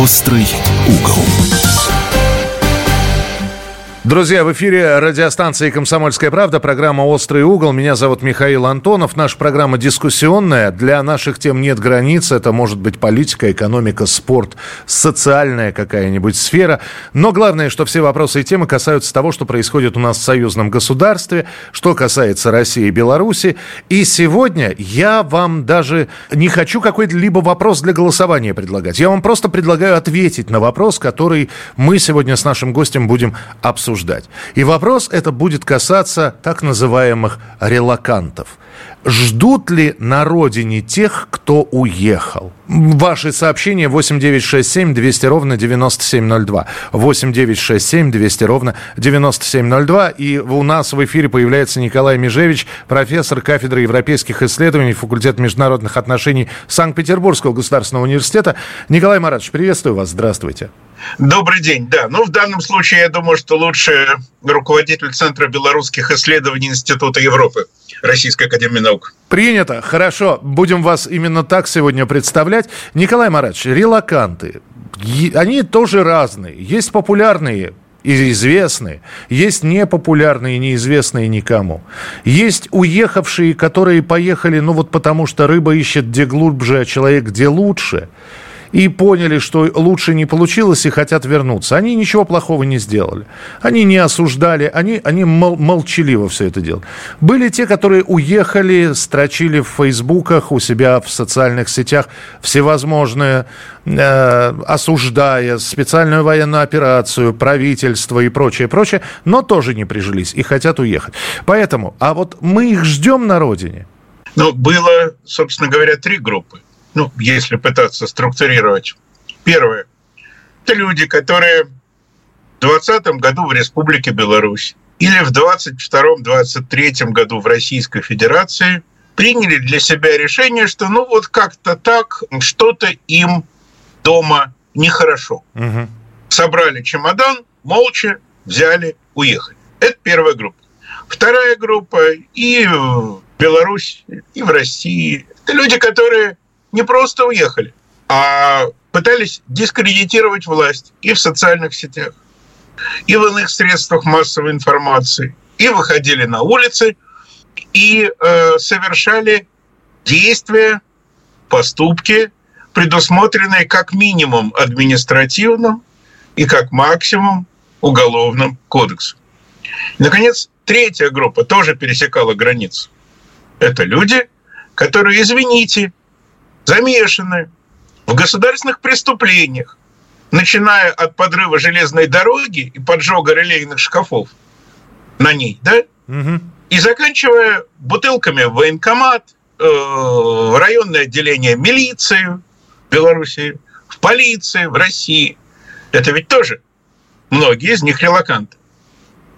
Острый угол. Друзья, в эфире радиостанции «Комсомольская правда», программа «Острый угол». Меня зовут Михаил Антонов. Наша программа дискуссионная. Для наших тем нет границ. Это может быть политика, экономика, спорт, социальная какая-нибудь сфера. Но главное, что все вопросы и темы касаются того, что происходит у нас в союзном государстве, что касается России и Беларуси. И сегодня я вам даже не хочу какой-либо вопрос для голосования предлагать. Я вам просто предлагаю ответить на вопрос, который мы сегодня с нашим гостем будем обсуждать обсуждать. И вопрос это будет касаться так называемых релакантов. Ждут ли на родине тех, кто уехал? Ваши сообщения 8967 200 ровно 9702. 8967 200 ровно 9702. И у нас в эфире появляется Николай Межевич, профессор кафедры европейских исследований, факультет международных отношений Санкт-Петербургского государственного университета. Николай Маратович, приветствую вас. Здравствуйте. Добрый день. Да, ну в данном случае я думаю, что лучше руководитель Центра белорусских исследований Института Европы Российской Академии Наук. Принято. Хорошо. Будем вас именно так сегодня представлять. Николай Маратович, релаканты, они тоже разные. Есть популярные и известные, есть непопулярные, неизвестные никому. Есть уехавшие, которые поехали, ну вот потому что рыба ищет где глубже, а человек где лучше – и поняли, что лучше не получилось и хотят вернуться. Они ничего плохого не сделали. Они не осуждали, они, они мол, молчаливо все это делали. Были те, которые уехали, строчили в фейсбуках, у себя в социальных сетях всевозможные, э, осуждая специальную военную операцию, правительство и прочее, прочее, но тоже не прижились и хотят уехать. Поэтому, а вот мы их ждем на родине. Ну, было, собственно говоря, три группы ну, если пытаться структурировать. Первое. Это люди, которые в 2020 году в Республике Беларусь или в 2022-2023 году в Российской Федерации приняли для себя решение, что ну вот как-то так, что-то им дома нехорошо. Угу. Собрали чемодан, молча взяли, уехали. Это первая группа. Вторая группа и в Беларусь, и в России. Это люди, которые не просто уехали, а пытались дискредитировать власть и в социальных сетях, и в иных средствах массовой информации, и выходили на улицы, и э, совершали действия, поступки, предусмотренные как минимум административным и как максимум уголовным кодексом. Наконец, третья группа тоже пересекала границу. Это люди, которые, извините, замешаны в государственных преступлениях, начиная от подрыва железной дороги и поджога релейных шкафов на ней, да, угу. и заканчивая бутылками в военкомат, э, в районное отделение милиции в Беларуси, в полиции в России. Это ведь тоже многие из них релаканты.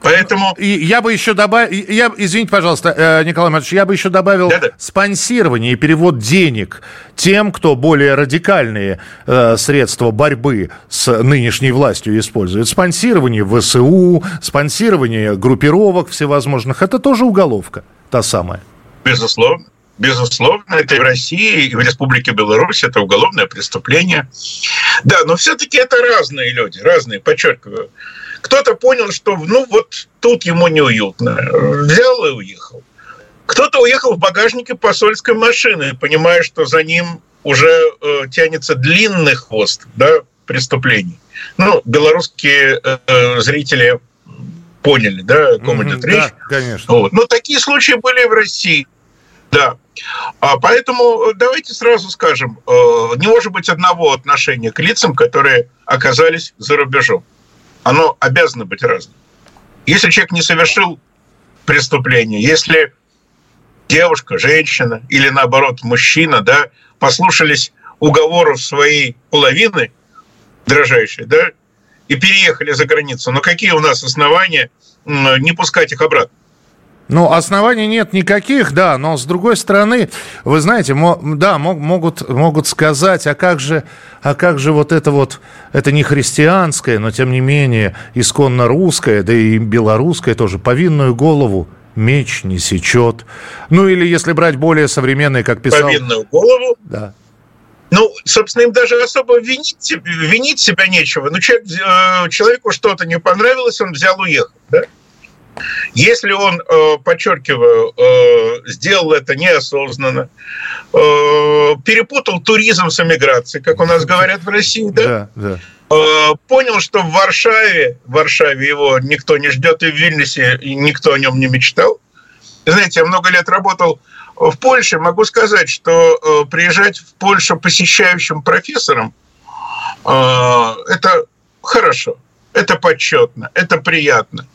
Поэтому... И я бы еще добавил... Я, извините, пожалуйста, э, Николай Матвеевич, я бы еще добавил Да-да. спонсирование и перевод денег тем, кто более радикальные э, средства борьбы с нынешней властью использует. Спонсирование ВСУ, спонсирование группировок всевозможных. Это тоже уголовка, та самая. Безусловно. Безусловно, это и в России, и в Республике Беларусь это уголовное преступление. Да, но все-таки это разные люди, разные, подчеркиваю. Кто-то понял, что ну вот тут ему неуютно, взял и уехал. Кто-то уехал в багажнике посольской машины, понимая, что за ним уже э, тянется длинный хвост да, преступлений. Ну, белорусские э, э зрители поняли, да, о ком идет речь. Да, конечно. Вот. Но такие случаи были в России. Да. А поэтому давайте сразу скажем, э, не может быть одного отношения к лицам, которые оказались за рубежом оно обязано быть разным. Если человек не совершил преступление, если девушка, женщина или наоборот мужчина, да, послушались уговоров своей половины дрожащей, да, и переехали за границу, но какие у нас основания не пускать их обратно? Ну, оснований нет никаких, да, но с другой стороны, вы знаете, да, могут, могут сказать, а как же, а как же вот это вот, это не христианское, но тем не менее исконно русское, да и белорусское тоже, повинную голову меч не сечет. Ну, или если брать более современные, как писал... Повинную голову? Да. Ну, собственно, им даже особо винить, винить себя нечего. Ну, человек, э, человеку что-то не понравилось, он взял, уехал. Да? Если он, э, подчеркиваю, э, сделал это неосознанно, перепутал туризм с эмиграцией, как у нас говорят в России, да? Да, да. Понял, что в Варшаве, в Варшаве его никто не ждет, и в Вильнюсе никто о нем не мечтал. Знаете, я много лет работал в Польше, могу сказать, что э, приезжать в Польшу посещающим профессором э, это хорошо, это почетно, это приятно.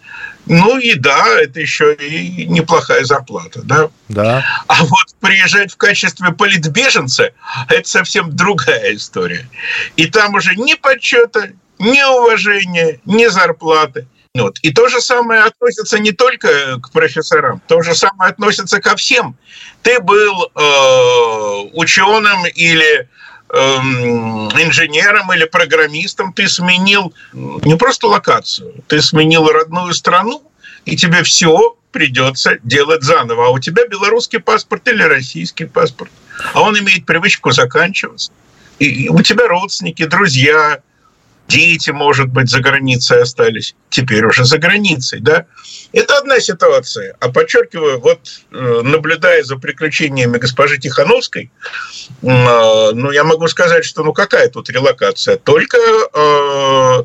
Ну и да, это еще и неплохая зарплата, да. Да. А вот приезжать в качестве политбеженца – это совсем другая история. И там уже ни почета, ни уважения, ни зарплаты. Вот. И то же самое относится не только к профессорам, то же самое относится ко всем. Ты был э, ученым или инженером или программистом, ты сменил не просто локацию, ты сменил родную страну, и тебе все придется делать заново. А у тебя белорусский паспорт или российский паспорт, а он имеет привычку заканчиваться. И у тебя родственники, друзья, дети, может быть, за границей остались, теперь уже за границей, да. Это одна ситуация. А подчеркиваю, вот э, наблюдая за приключениями госпожи Тихановской, э, ну, я могу сказать, что ну какая тут релокация? Только э,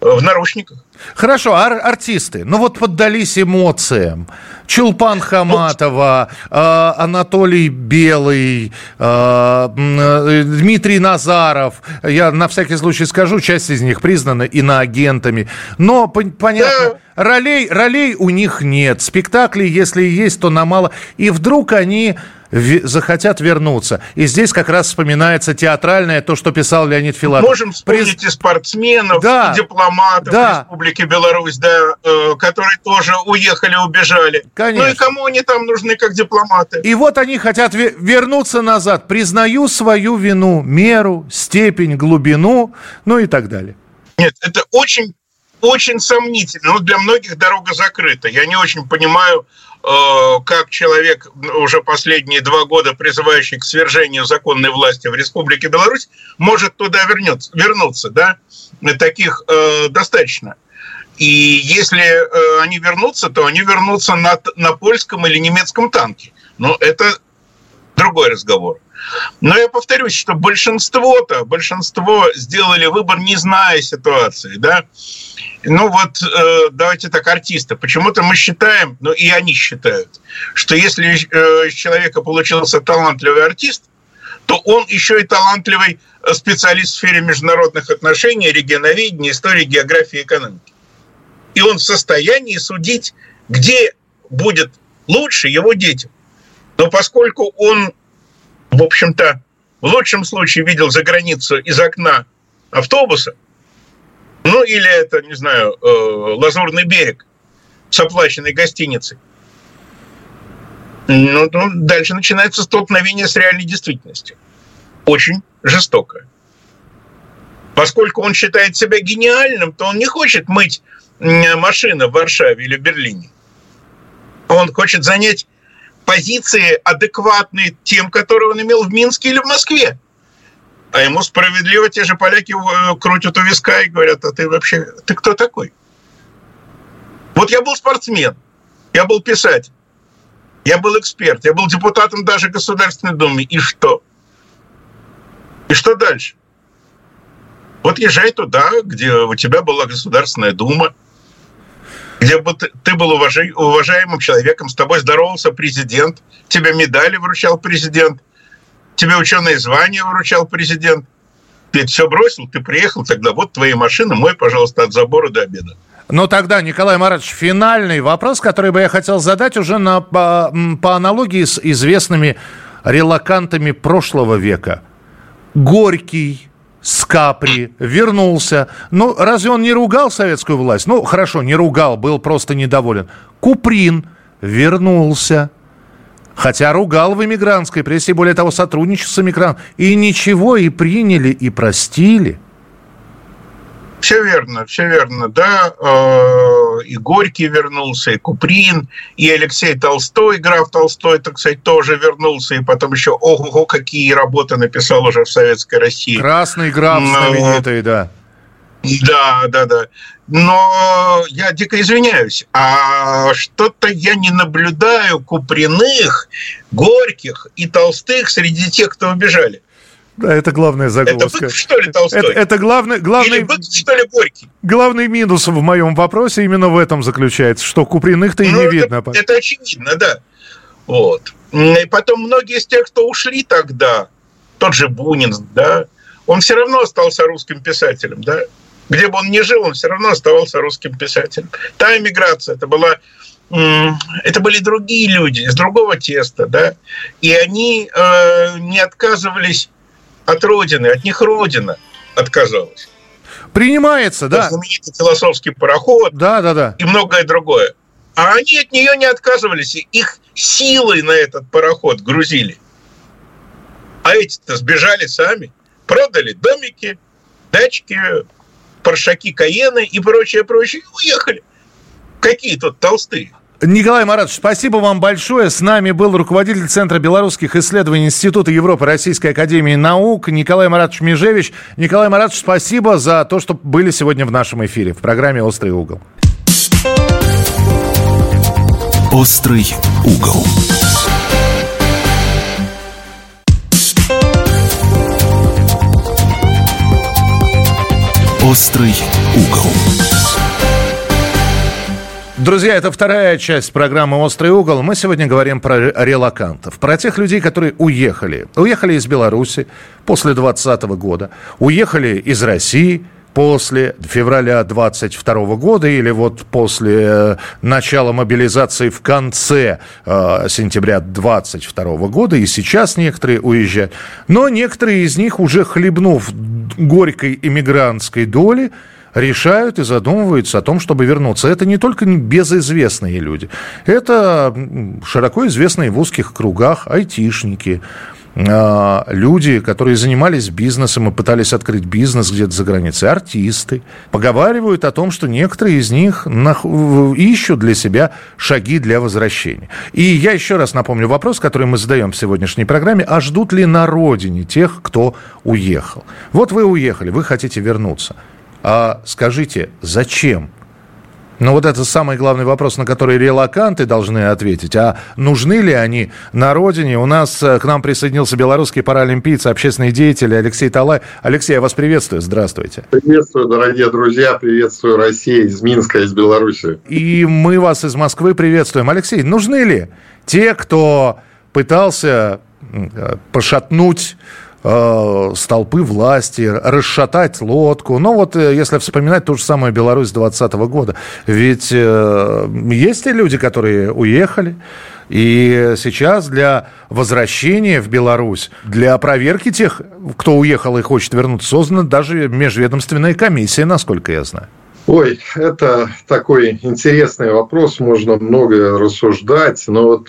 в наручниках. Хорошо, ар- артисты, ну вот поддались эмоциям. Чулпан Хаматова, э, Анатолий Белый, э, э, Дмитрий Назаров. Я на всякий случай скажу, часть из них признана иноагентами. Но понятно, да. ролей, ролей у них нет. Спектакли, если есть, то на мало. И вдруг они захотят вернуться. И здесь как раз вспоминается театральное, то, что писал Леонид Филатов. Можем вспомнить Приз... и спортсменов, да. и дипломатов да. Республики Беларусь, да, э, которые тоже уехали, убежали. Конечно. Ну и кому они там нужны, как дипломаты? И вот они хотят вернуться назад. Признаю свою вину, меру, степень, глубину, ну и так далее. Нет, это очень очень сомнительно. Ну, для многих дорога закрыта. Я не очень понимаю, Э, как человек, уже последние два года призывающий к свержению законной власти в Республике Беларусь, может туда вернется, вернуться. Да? Таких э, достаточно. И если э, они вернутся, то они вернутся на, на польском или немецком танке. Но это другой разговор. Но я повторюсь, что большинство-то, большинство сделали выбор, не зная ситуации, да. Ну вот, э, давайте так, артисты. Почему-то мы считаем, ну и они считают, что если э, из человека получился талантливый артист, то он еще и талантливый специалист в сфере международных отношений, регионоведения, истории, географии, экономики. И он в состоянии судить, где будет лучше его детям. Но поскольку он в общем-то, в лучшем случае видел за границу из окна автобуса, ну или это, не знаю, э, Лазурный берег с оплаченной гостиницей. Ну, ну, дальше начинается столкновение с реальной действительностью. Очень жестокое. Поскольку он считает себя гениальным, то он не хочет мыть машины в Варшаве или Берлине. Он хочет занять позиции адекватные тем, которые он имел в Минске или в Москве. А ему справедливо те же поляки э, крутят у виска и говорят, а ты вообще, ты кто такой? Вот я был спортсмен, я был писатель, я был эксперт, я был депутатом даже Государственной Думы. И что? И что дальше? Вот езжай туда, где у тебя была Государственная Дума, где бы ты, ты был уважай, уважаемым человеком, с тобой здоровался президент, тебе медали вручал президент, тебе ученые звания вручал президент. Ты все бросил, ты приехал, тогда вот твои машины, мой, пожалуйста, от забора до обеда. Ну тогда, Николай Маратович, финальный вопрос, который бы я хотел задать уже на, по, по аналогии с известными релакантами прошлого века. Горький, с Капри, вернулся. Ну, разве он не ругал советскую власть? Ну, хорошо, не ругал, был просто недоволен. Куприн вернулся. Хотя ругал в эмигрантской прессе, более того, сотрудничал с эмигрантом. И ничего, и приняли, и простили. Все верно, все верно, да. Э, и Горький вернулся, и Куприн, и Алексей Толстой, граф Толстой, так сказать, тоже вернулся, и потом еще ого-го, какие работы написал уже в Советской России. Красный граф знаменитый, да. Да, да, да. Но я дико извиняюсь, а что-то я не наблюдаю Куприных, Горьких и Толстых среди тех, кто убежали. Да, это главная загвоздка. Это Быков, что ли, Толстой? Это, это главный, главный, Или Быков, что ли, Горький? Главный минус в моем вопросе именно в этом заключается, что Куприных-то и ну, не это, видно. Это очевидно, да. Вот. И потом многие из тех, кто ушли тогда, тот же Бунин, да, он все равно остался русским писателем, да. Где бы он ни жил, он все равно оставался русским писателем. Та эмиграция, это была это были другие люди из другого теста, да, и они э, не отказывались от Родины, от них Родина отказалась. Принимается, да. Знаменитый философский пароход. Да, да, да. И многое другое. А они от нее не отказывались. Их силой на этот пароход грузили. А эти-то сбежали сами. Продали домики, дачки, паршаки Каены и прочее, прочее. И уехали. Какие тут толстые? Николай Маратович, спасибо вам большое. С нами был руководитель Центра белорусских исследований Института Европы Российской Академии Наук Николай Маратович Межевич. Николай Маратович, спасибо за то, что были сегодня в нашем эфире в программе «Острый угол». «Острый угол». «Острый угол». Друзья, это вторая часть программы «Острый угол». Мы сегодня говорим про релакантов, про тех людей, которые уехали. Уехали из Беларуси после 2020 года, уехали из России после февраля 22 года или вот после э, начала мобилизации в конце э, сентября 22 года. И сейчас некоторые уезжают. Но некоторые из них, уже хлебнув горькой иммигрантской доли, решают и задумываются о том, чтобы вернуться. Это не только безызвестные люди, это широко известные в узких кругах айтишники, люди, которые занимались бизнесом и пытались открыть бизнес где-то за границей, артисты, поговаривают о том, что некоторые из них ищут для себя шаги для возвращения. И я еще раз напомню вопрос, который мы задаем в сегодняшней программе, а ждут ли на родине тех, кто уехал? Вот вы уехали, вы хотите вернуться. А скажите, зачем? Ну, вот это самый главный вопрос, на который релаканты должны ответить. А нужны ли они на родине? У нас э, к нам присоединился белорусский паралимпийц, общественный деятель Алексей Талай. Алексей, я вас приветствую. Здравствуйте. Приветствую, дорогие друзья. Приветствую Россию из Минска, из Беларуси. И мы вас из Москвы приветствуем. Алексей, нужны ли те, кто пытался э, пошатнуть э, столпы власти, расшатать лодку. Ну вот, э, если вспоминать ту же самую Беларусь 2020 года, ведь э, есть и люди, которые уехали, и сейчас для возвращения в Беларусь, для проверки тех, кто уехал и хочет вернуться, создана даже межведомственная комиссия, насколько я знаю. Ой, это такой интересный вопрос, можно много рассуждать, но вот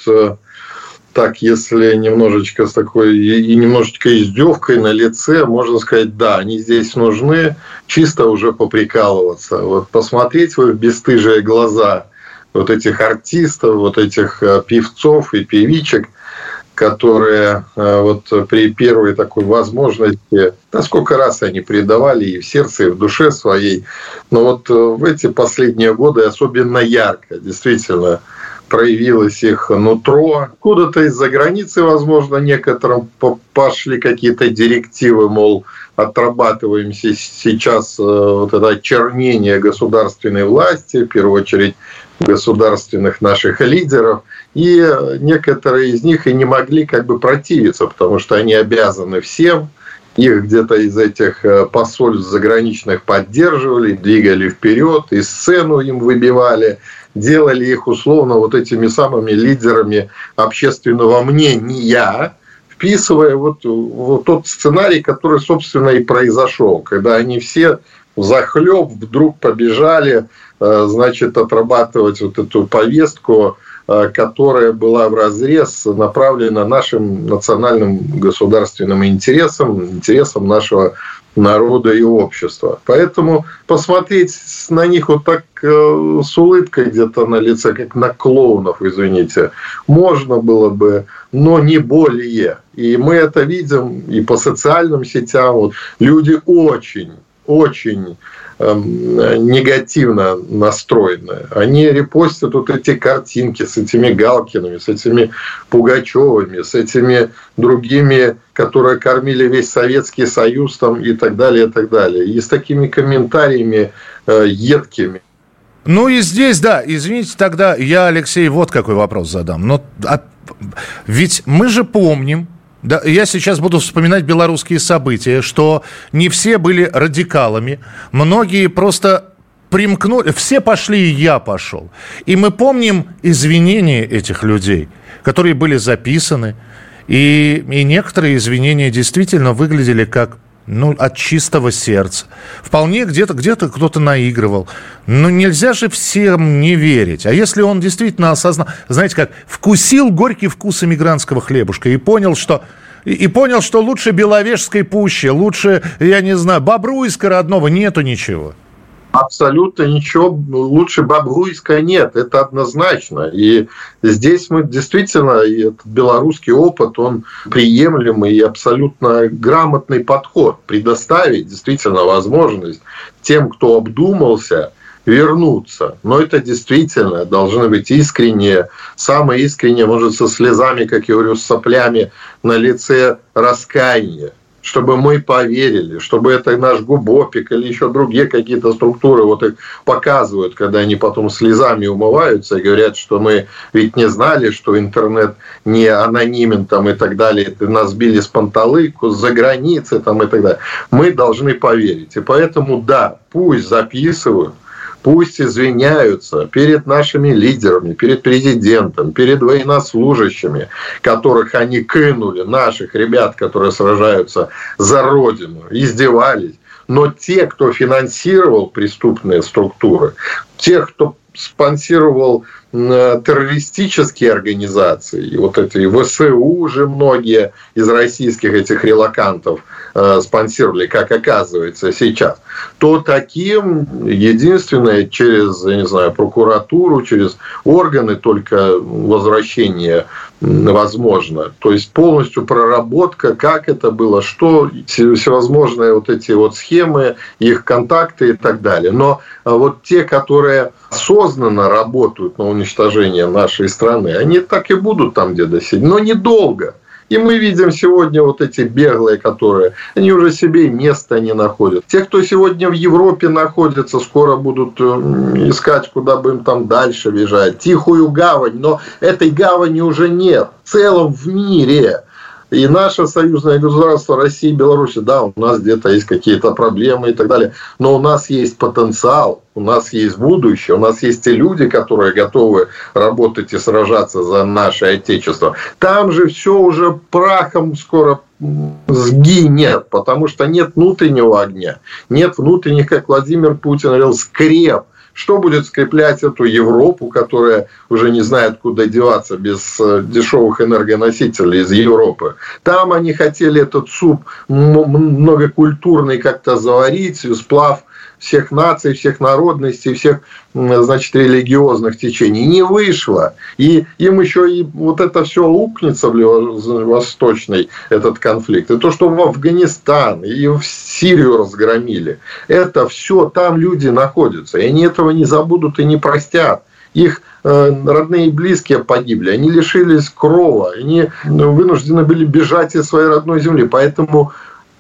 так, если немножечко с такой и немножечко издевкой на лице, можно сказать, да, они здесь нужны, чисто уже поприкалываться. Вот посмотреть в их бесстыжие глаза вот этих артистов, вот этих э, певцов и певичек, которые э, вот при первой такой возможности, да сколько раз они предавали и в сердце, и в душе своей, но вот э, в эти последние годы особенно ярко, действительно, проявилось их нутро. Куда-то из-за границы, возможно, некоторым пошли какие-то директивы, мол, отрабатываем сейчас э, вот это очернение государственной власти, в первую очередь государственных наших лидеров, и некоторые из них и не могли как бы противиться, потому что они обязаны всем, их где-то из этих э, посольств заграничных поддерживали, двигали вперед, и сцену им выбивали, делали их условно вот этими самыми лидерами общественного мнения, вписывая вот, вот тот сценарий, который, собственно, и произошел, когда они все захлеб вдруг побежали, э, значит, отрабатывать вот эту повестку, которая была в разрез направлена нашим национальным государственным интересам, интересам нашего народа и общества. Поэтому посмотреть на них вот так э, с улыбкой где-то на лице, как на клоунов, извините, можно было бы, но не более. И мы это видим и по социальным сетям. Вот люди очень, очень негативно настроенные. Они репостят вот эти картинки с этими Галкиными, с этими Пугачевыми, с этими другими, которые кормили весь Советский Союз там, и так далее, и так далее. И с такими комментариями э, едкими. Ну и здесь, да, извините, тогда я, Алексей, вот какой вопрос задам. Но, а, ведь мы же помним, да, я сейчас буду вспоминать белорусские события, что не все были радикалами, многие просто примкнули, все пошли, и я пошел. И мы помним извинения этих людей, которые были записаны, и, и некоторые извинения действительно выглядели как ну, от чистого сердца. Вполне где-то где кто-то наигрывал. Но нельзя же всем не верить. А если он действительно осознал, знаете как, вкусил горький вкус иммигрантского хлебушка и понял, что и, и понял, что лучше Беловежской пущи, лучше, я не знаю, Бобруйска родного нету ничего. Абсолютно ничего лучше Бобруйска нет, это однозначно. И здесь мы действительно, этот белорусский опыт, он приемлемый и абсолютно грамотный подход. Предоставить действительно возможность тем, кто обдумался, вернуться. Но это действительно должны быть искренние, самые искренние, может, со слезами, как я говорю, с соплями на лице раскаяния чтобы мы поверили, чтобы это наш губопик или еще другие какие-то структуры вот их показывают, когда они потом слезами умываются и говорят, что мы ведь не знали, что интернет не анонимен там и так далее, и нас били с панталыку, за границы там и так далее. Мы должны поверить. И поэтому, да, пусть записывают, пусть извиняются перед нашими лидерами, перед президентом, перед военнослужащими, которых они кинули, наших ребят, которые сражаются за Родину, издевались. Но те, кто финансировал преступные структуры, тех, кто спонсировал террористические организации, и вот эти ВСУ уже многие из российских этих релакантов э, спонсировали, как оказывается сейчас, то таким единственное через, я не знаю, прокуратуру, через органы только возвращение возможно. То есть полностью проработка, как это было, что, всевозможные вот эти вот схемы, их контакты и так далее. Но а, вот те, которые осознанно работают на уничтожение нашей страны, они так и будут там где-то сидеть, но недолго. И мы видим сегодня вот эти беглые, которые, они уже себе места не находят. Те, кто сегодня в Европе находится, скоро будут э, искать, куда бы им там дальше бежать. Тихую гавань, но этой гавани уже нет. В целом в мире и наше союзное государство, Россия и Беларусь, да, у нас где-то есть какие-то проблемы и так далее, но у нас есть потенциал, у нас есть будущее, у нас есть те люди, которые готовы работать и сражаться за наше Отечество. Там же все уже прахом скоро сгинет, потому что нет внутреннего огня, нет внутренних, как Владимир Путин говорил, скреп – что будет скреплять эту Европу, которая уже не знает, куда деваться без э, дешевых энергоносителей из Европы? Там они хотели этот суп многокультурный как-то заварить, сплав всех наций, всех народностей, всех, значит, религиозных течений. Не вышло. И им еще и вот это все укнется в Восточный этот конфликт. И то, что в Афганистан и в Сирию разгромили, это все там люди находятся. И они этого не забудут и не простят. Их э, родные и близкие погибли, они лишились крова, они вынуждены были бежать из своей родной земли. Поэтому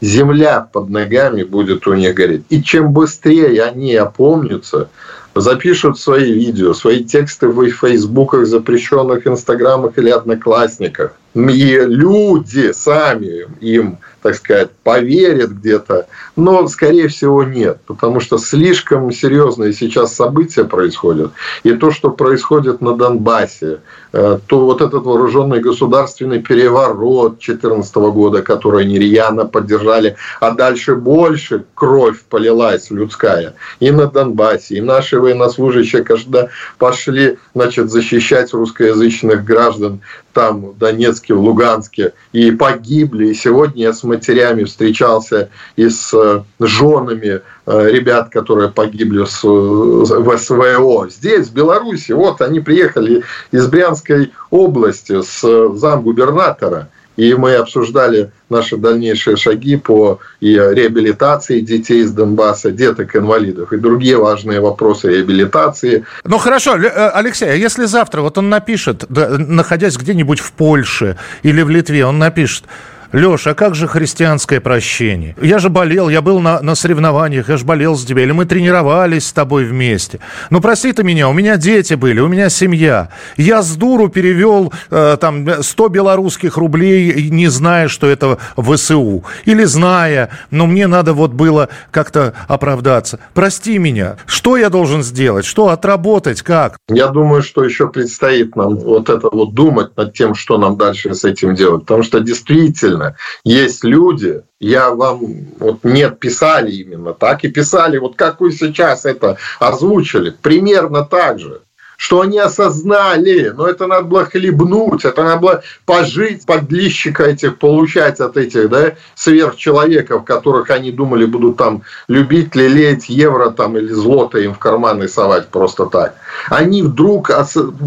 земля под ногами будет у них гореть. И чем быстрее они опомнятся, запишут свои видео, свои тексты в фейсбуках, запрещенных инстаграмах или одноклассниках, и люди сами им так сказать, поверит где-то, но, скорее всего, нет, потому что слишком серьезные сейчас события происходят. И то, что происходит на Донбассе, э, то вот этот вооруженный государственный переворот 2014 года, который они поддержали, а дальше больше кровь полилась людская и на Донбассе, и наши военнослужащие, когда пошли значит, защищать русскоязычных граждан там в Донецке, в Луганске, и погибли. И сегодня я с матерями встречался и с э, женами э, ребят, которые погибли в СВО. Здесь, в Беларуси, вот они приехали из Брянской области с замгубернатора – и мы обсуждали наши дальнейшие шаги по и реабилитации детей из Донбасса, деток-инвалидов и другие важные вопросы реабилитации. Ну хорошо, э, Алексей, а если завтра вот он напишет, находясь где-нибудь в Польше или в Литве, он напишет, Леша, а как же христианское прощение? Я же болел, я был на, на соревнованиях, я же болел с тебя, или мы тренировались с тобой вместе. Ну, прости ты меня, у меня дети были, у меня семья. Я с дуру перевел э, там 100 белорусских рублей, не зная, что это ВСУ. Или зная, но мне надо вот было как-то оправдаться. Прости меня. Что я должен сделать? Что отработать? Как? Я думаю, что еще предстоит нам вот это вот думать над тем, что нам дальше с этим делать. Потому что действительно действительно есть люди, я вам вот нет писали именно так и писали, вот как вы сейчас это озвучили, примерно так же что они осознали, но это надо было хлебнуть, это надо было пожить, подлищика этих получать от этих да, сверхчеловеков, которых они думали будут там любить, лелеять евро там или злото им в карманы совать просто так. Они вдруг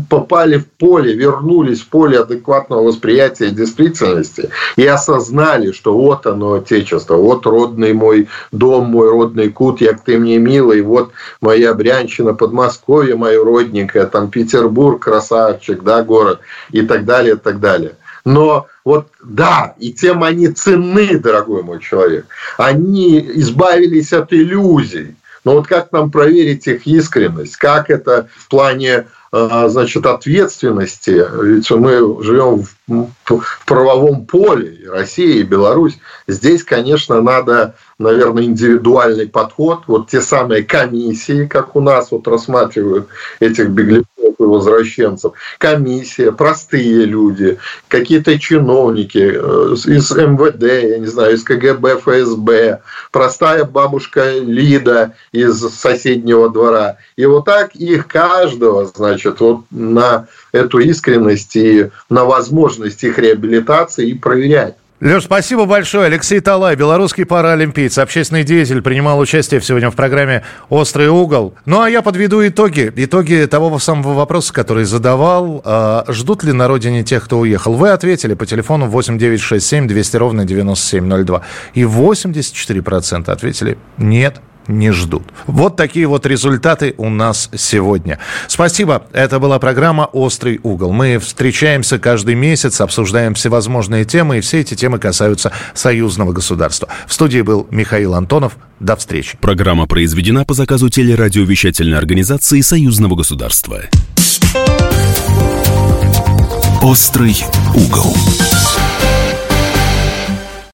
попали в поле, вернулись в поле адекватного восприятия действительности и осознали, что вот оно отечество, вот родный мой дом, мой родный кут, як ты мне милый, вот моя Брянщина, Подмосковье, мое родненькое, Мексика, там Петербург, красавчик, да, город и так далее, и так далее. Но вот да, и тем они ценны, дорогой мой человек. Они избавились от иллюзий. Но вот как нам проверить их искренность? Как это в плане а, значит, ответственности, ведь мы живем в правовом поле, и Россия, и Беларусь, здесь, конечно, надо, наверное, индивидуальный подход, вот те самые комиссии, как у нас вот рассматривают этих беглецов и возвращенцев, комиссия, простые люди, какие-то чиновники э, из МВД, я не знаю, из КГБ, ФСБ, простая бабушка Лида из соседнего двора. И вот так их каждого, значит, вот на эту искренность и на возможность их реабилитации и проверять. Леш, спасибо большое. Алексей Талай, белорусский паралимпиец, общественный деятель, принимал участие сегодня в программе «Острый угол». Ну, а я подведу итоги. Итоги того самого вопроса, который задавал. А, ждут ли на родине тех, кто уехал? Вы ответили по телефону 8967 200 ровно 9702. И 84% ответили «нет, не ждут. Вот такие вот результаты у нас сегодня. Спасибо. Это была программа «Острый угол». Мы встречаемся каждый месяц, обсуждаем всевозможные темы, и все эти темы касаются союзного государства. В студии был Михаил Антонов. До встречи. Программа произведена по заказу телерадиовещательной организации союзного государства. «Острый угол».